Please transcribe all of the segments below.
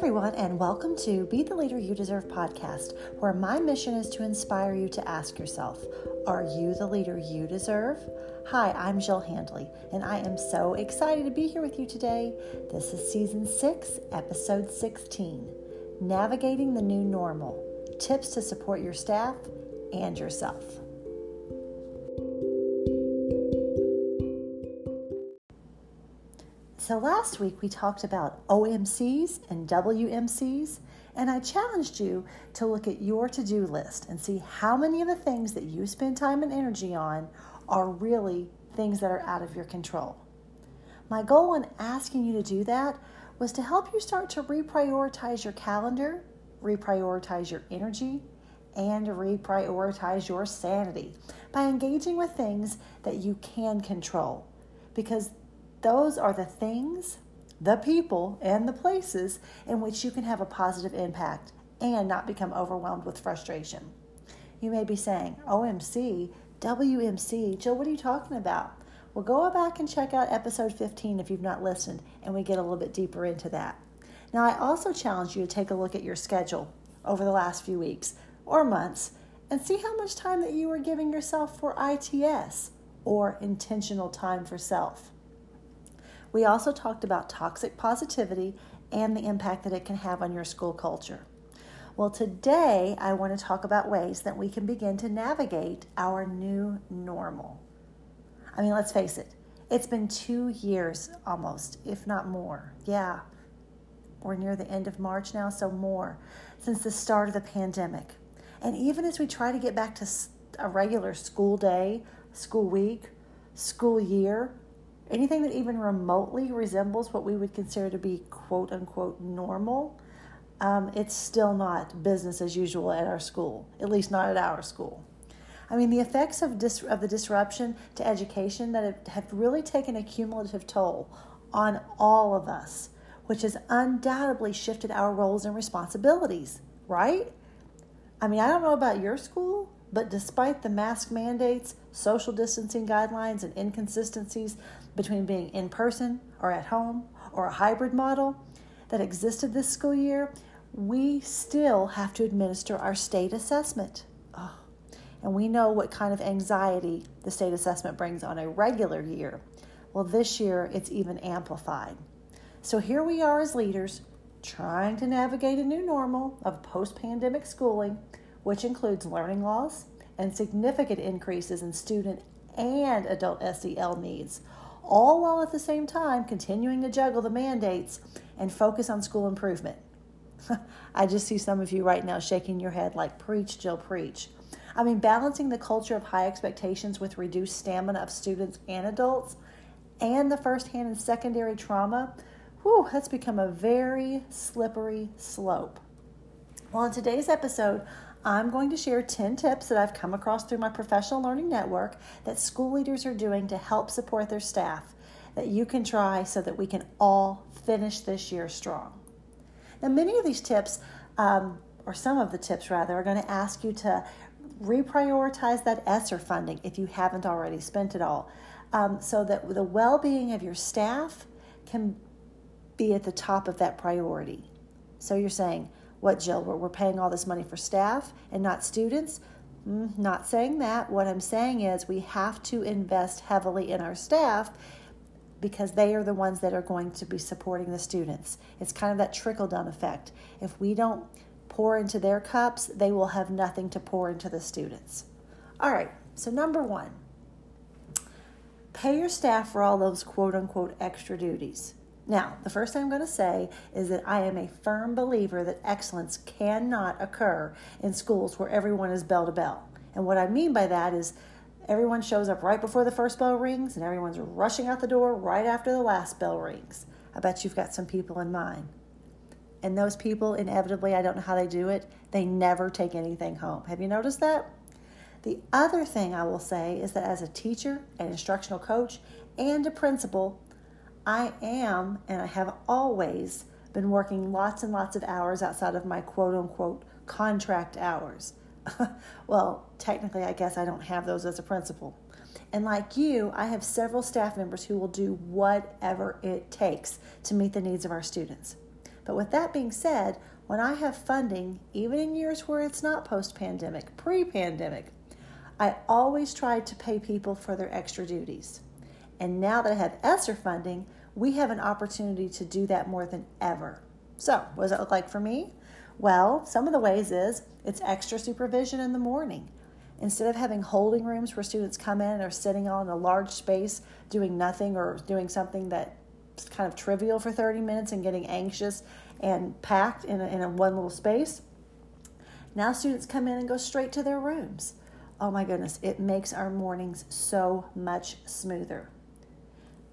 everyone, and welcome to Be the Leader You Deserve podcast, where my mission is to inspire you to ask yourself, Are you the leader you deserve? Hi, I'm Jill Handley, and I am so excited to be here with you today. This is season 6, episode 16 Navigating the New Normal Tips to Support Your Staff and Yourself. So, last week we talked about OMCs and WMCs, and I challenged you to look at your to do list and see how many of the things that you spend time and energy on are really things that are out of your control. My goal in asking you to do that was to help you start to reprioritize your calendar, reprioritize your energy, and reprioritize your sanity by engaging with things that you can control. Because those are the things, the people, and the places in which you can have a positive impact and not become overwhelmed with frustration. You may be saying, OMC, WMC, Jill, what are you talking about? Well, go back and check out episode 15 if you've not listened, and we get a little bit deeper into that. Now, I also challenge you to take a look at your schedule over the last few weeks or months and see how much time that you are giving yourself for ITS or intentional time for self. We also talked about toxic positivity and the impact that it can have on your school culture. Well, today I want to talk about ways that we can begin to navigate our new normal. I mean, let's face it, it's been two years almost, if not more. Yeah, we're near the end of March now, so more, since the start of the pandemic. And even as we try to get back to a regular school day, school week, school year, anything that even remotely resembles what we would consider to be quote unquote normal, um, it's still not business as usual at our school, at least not at our school. I mean, the effects of, dis- of the disruption to education that have, have really taken a cumulative toll on all of us, which has undoubtedly shifted our roles and responsibilities, right? I mean, I don't know about your school, but despite the mask mandates, social distancing guidelines, and inconsistencies between being in person or at home or a hybrid model that existed this school year, we still have to administer our state assessment. Oh, and we know what kind of anxiety the state assessment brings on a regular year. Well, this year it's even amplified. So here we are as leaders trying to navigate a new normal of post pandemic schooling, which includes learning loss and significant increases in student and adult SEL needs, all while at the same time continuing to juggle the mandates and focus on school improvement. I just see some of you right now shaking your head like, preach, Jill, preach. I mean, balancing the culture of high expectations with reduced stamina of students and adults and the firsthand and secondary trauma, whew, that's become a very slippery slope. Well, in today's episode, I'm going to share 10 tips that I've come across through my professional learning network that school leaders are doing to help support their staff that you can try so that we can all finish this year strong. Now, many of these tips, um, or some of the tips rather, are going to ask you to reprioritize that ESSER funding if you haven't already spent it all, um, so that the well being of your staff can be at the top of that priority. So you're saying, what, Jill? We're, we're paying all this money for staff and not students? Mm, not saying that. What I'm saying is we have to invest heavily in our staff because they are the ones that are going to be supporting the students. It's kind of that trickle down effect. If we don't pour into their cups, they will have nothing to pour into the students. All right, so number one, pay your staff for all those quote unquote extra duties. Now, the first thing I'm going to say is that I am a firm believer that excellence cannot occur in schools where everyone is bell to bell. And what I mean by that is everyone shows up right before the first bell rings and everyone's rushing out the door right after the last bell rings. I bet you've got some people in mind. And those people, inevitably, I don't know how they do it, they never take anything home. Have you noticed that? The other thing I will say is that as a teacher, an instructional coach, and a principal, I am and I have always been working lots and lots of hours outside of my quote unquote contract hours. well, technically, I guess I don't have those as a principal. And like you, I have several staff members who will do whatever it takes to meet the needs of our students. But with that being said, when I have funding, even in years where it's not post pandemic, pre pandemic, I always try to pay people for their extra duties. And now that I have ESSER funding, we have an opportunity to do that more than ever. So, what does that look like for me? Well, some of the ways is it's extra supervision in the morning. Instead of having holding rooms where students come in and are sitting on a large space doing nothing or doing something that's kind of trivial for 30 minutes and getting anxious and packed in, a, in a one little space, now students come in and go straight to their rooms. Oh my goodness, it makes our mornings so much smoother.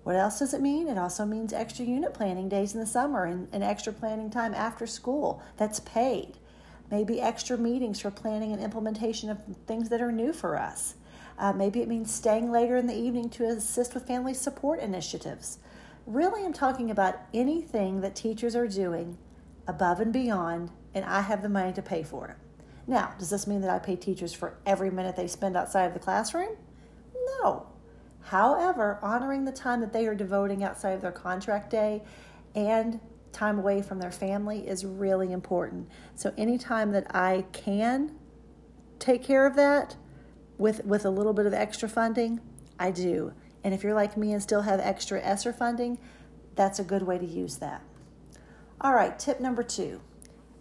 What else does it mean? It also means extra unit planning days in the summer and, and extra planning time after school that's paid. Maybe extra meetings for planning and implementation of things that are new for us. Uh, maybe it means staying later in the evening to assist with family support initiatives. Really, I'm talking about anything that teachers are doing above and beyond, and I have the money to pay for it. Now, does this mean that I pay teachers for every minute they spend outside of the classroom? No. However, honoring the time that they are devoting outside of their contract day and time away from their family is really important. So anytime that I can take care of that with with a little bit of extra funding, I do. And if you're like me and still have extra ESSER funding, that's a good way to use that. All right, tip number 2.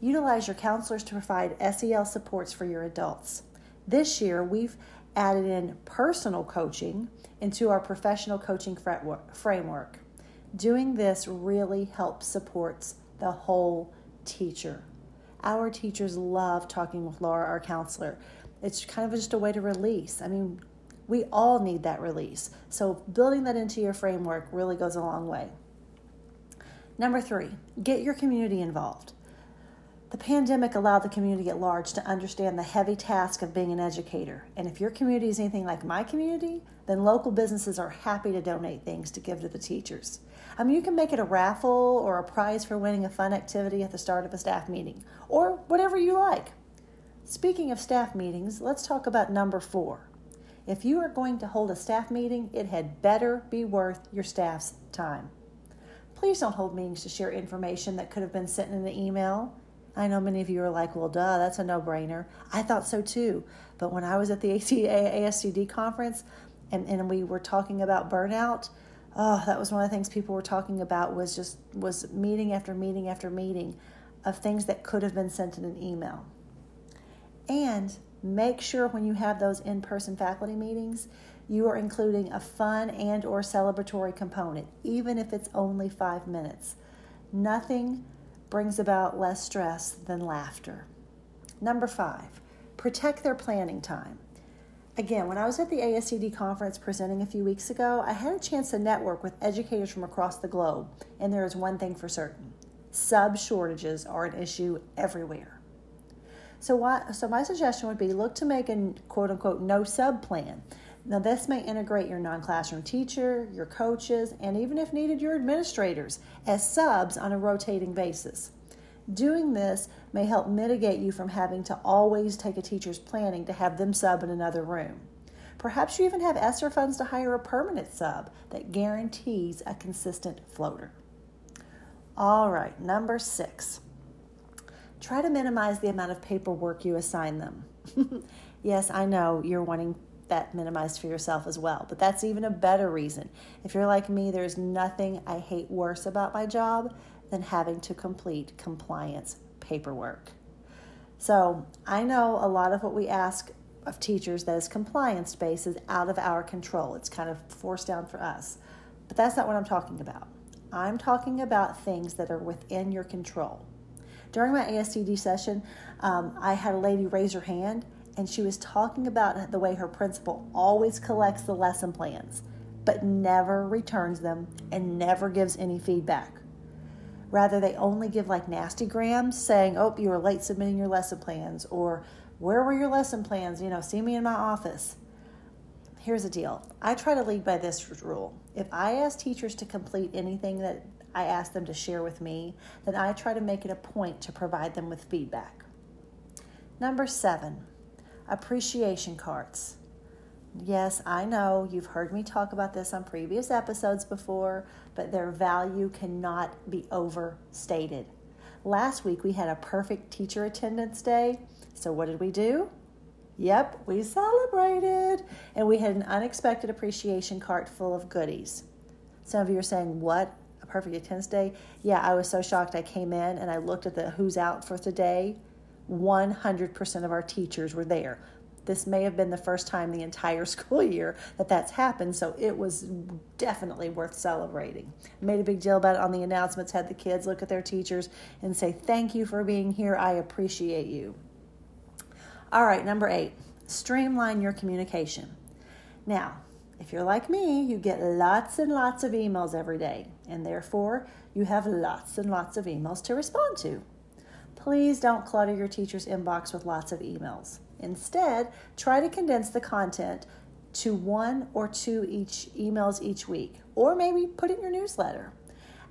Utilize your counselors to provide SEL supports for your adults. This year, we've added in personal coaching into our professional coaching framework. Doing this really helps supports the whole teacher. Our teachers love talking with Laura, our counselor. It's kind of just a way to release. I mean, we all need that release. So, building that into your framework really goes a long way. Number three, get your community involved. The pandemic allowed the community at large to understand the heavy task of being an educator. And if your community is anything like my community, then local businesses are happy to donate things to give to the teachers. I mean, you can make it a raffle or a prize for winning a fun activity at the start of a staff meeting, or whatever you like. Speaking of staff meetings, let's talk about number four. If you are going to hold a staff meeting, it had better be worth your staff's time. Please don't hold meetings to share information that could have been sent in an email. I know many of you are like, well, duh, that's a no brainer. I thought so too. But when I was at the ASCD conference and, and we were talking about burnout, oh, that was one of the things people were talking about was just was meeting after meeting after meeting of things that could have been sent in an email. And make sure when you have those in-person faculty meetings, you are including a fun and or celebratory component, even if it's only 5 minutes. Nothing brings about less stress than laughter. Number 5, protect their planning time. Again, when I was at the ASCD conference presenting a few weeks ago, I had a chance to network with educators from across the globe, and there is one thing for certain sub shortages are an issue everywhere. So, why, so my suggestion would be look to make a quote unquote no sub plan. Now, this may integrate your non classroom teacher, your coaches, and even if needed, your administrators as subs on a rotating basis. Doing this may help mitigate you from having to always take a teacher's planning to have them sub in another room. Perhaps you even have ESSER funds to hire a permanent sub that guarantees a consistent floater. All right, number six. Try to minimize the amount of paperwork you assign them. yes, I know you're wanting that minimized for yourself as well, but that's even a better reason. If you're like me, there's nothing I hate worse about my job than having to complete compliance paperwork. So I know a lot of what we ask of teachers that is compliance based is out of our control. It's kind of forced down for us. But that's not what I'm talking about. I'm talking about things that are within your control. During my ASCD session, um, I had a lady raise her hand and she was talking about the way her principal always collects the lesson plans, but never returns them and never gives any feedback. Rather, they only give like nasty grams saying, oh, you were late submitting your lesson plans, or where were your lesson plans? You know, see me in my office. Here's the deal I try to lead by this rule. If I ask teachers to complete anything that I ask them to share with me, then I try to make it a point to provide them with feedback. Number seven, appreciation cards. Yes, I know you've heard me talk about this on previous episodes before, but their value cannot be overstated. Last week we had a perfect teacher attendance day. So, what did we do? Yep, we celebrated. And we had an unexpected appreciation cart full of goodies. Some of you are saying, What? A perfect attendance day? Yeah, I was so shocked. I came in and I looked at the who's out for today. 100% of our teachers were there. This may have been the first time the entire school year that that's happened, so it was definitely worth celebrating. Made a big deal about it on the announcements, had the kids look at their teachers and say, Thank you for being here. I appreciate you. All right, number eight, streamline your communication. Now, if you're like me, you get lots and lots of emails every day, and therefore you have lots and lots of emails to respond to. Please don't clutter your teacher's inbox with lots of emails. Instead, try to condense the content to one or two each emails each week, or maybe put it in your newsletter.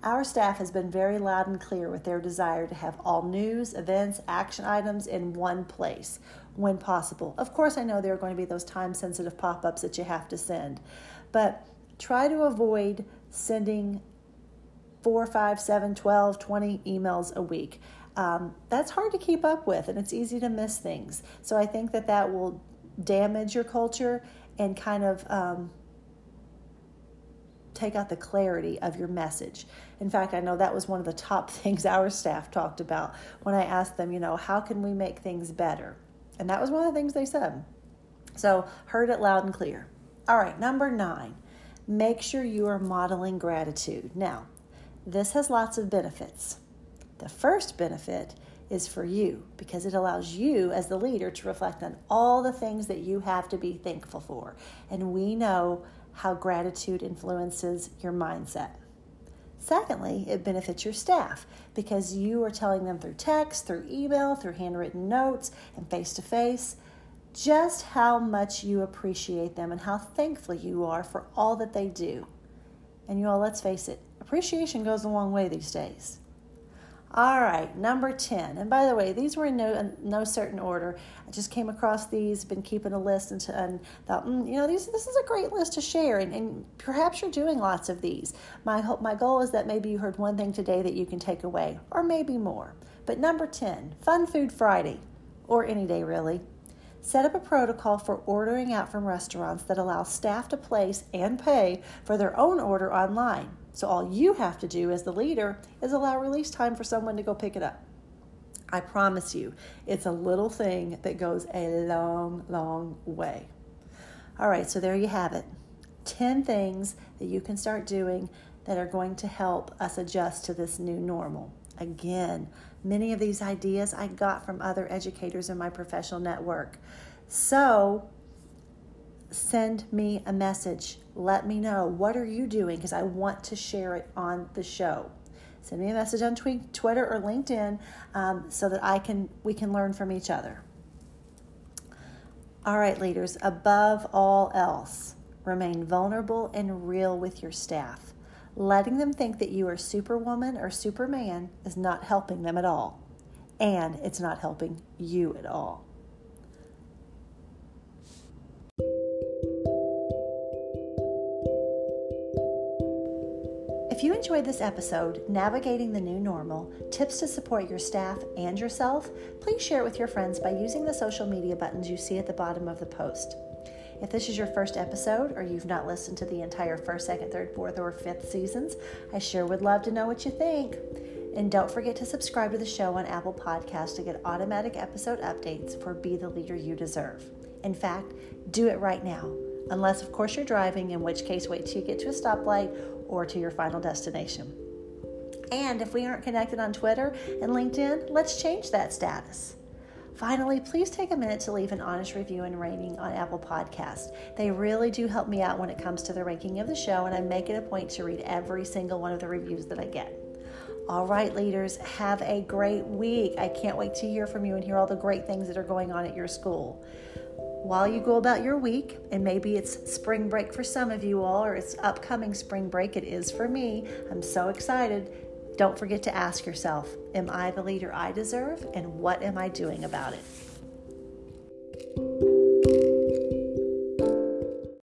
Our staff has been very loud and clear with their desire to have all news, events, action items in one place when possible. Of course, I know there are going to be those time sensitive pop ups that you have to send, but try to avoid sending four, five, seven, 12, 20 emails a week um, that's hard to keep up with and it's easy to miss things. So I think that that will damage your culture and kind of um, take out the clarity of your message. In fact, I know that was one of the top things our staff talked about when I asked them, you know, how can we make things better? And that was one of the things they said. So, heard it loud and clear. All right, number nine, make sure you are modeling gratitude. Now, this has lots of benefits. The first benefit is for you because it allows you as the leader to reflect on all the things that you have to be thankful for. And we know how gratitude influences your mindset. Secondly, it benefits your staff because you are telling them through text, through email, through handwritten notes, and face to face just how much you appreciate them and how thankful you are for all that they do. And you all, let's face it, appreciation goes a long way these days. All right, number 10. And by the way, these were in no, no certain order. I just came across these, been keeping a list, and, and thought, mm, you know, these, this is a great list to share. And, and perhaps you're doing lots of these. My, hope, my goal is that maybe you heard one thing today that you can take away, or maybe more. But number 10, Fun Food Friday, or any day really. Set up a protocol for ordering out from restaurants that allows staff to place and pay for their own order online. So all you have to do as the leader is allow release time for someone to go pick it up. I promise you, it's a little thing that goes a long, long way. All right, so there you have it 10 things that you can start doing that are going to help us adjust to this new normal. Again, many of these ideas I got from other educators in my professional network. So send me a message. Let me know what are you doing because I want to share it on the show. Send me a message on Twitter or LinkedIn um, so that I can we can learn from each other. All right, leaders. Above all else, remain vulnerable and real with your staff. Letting them think that you are Superwoman or Superman is not helping them at all, and it's not helping you at all. If you enjoyed this episode, Navigating the New Normal Tips to Support Your Staff and Yourself, please share it with your friends by using the social media buttons you see at the bottom of the post. If this is your first episode or you've not listened to the entire first, second, third, fourth, or fifth seasons, I sure would love to know what you think. And don't forget to subscribe to the show on Apple Podcasts to get automatic episode updates for Be the Leader You Deserve. In fact, do it right now. Unless, of course, you're driving, in which case, wait till you get to a stoplight or to your final destination. And if we aren't connected on Twitter and LinkedIn, let's change that status. Finally, please take a minute to leave an honest review and rating on Apple Podcast. They really do help me out when it comes to the ranking of the show, and I make it a point to read every single one of the reviews that I get. All right, leaders, have a great week. I can't wait to hear from you and hear all the great things that are going on at your school while you go about your week, and maybe it's spring break for some of you all, or it's upcoming spring break, it is for me. I'm so excited. Don't forget to ask yourself Am I the leader I deserve? And what am I doing about it?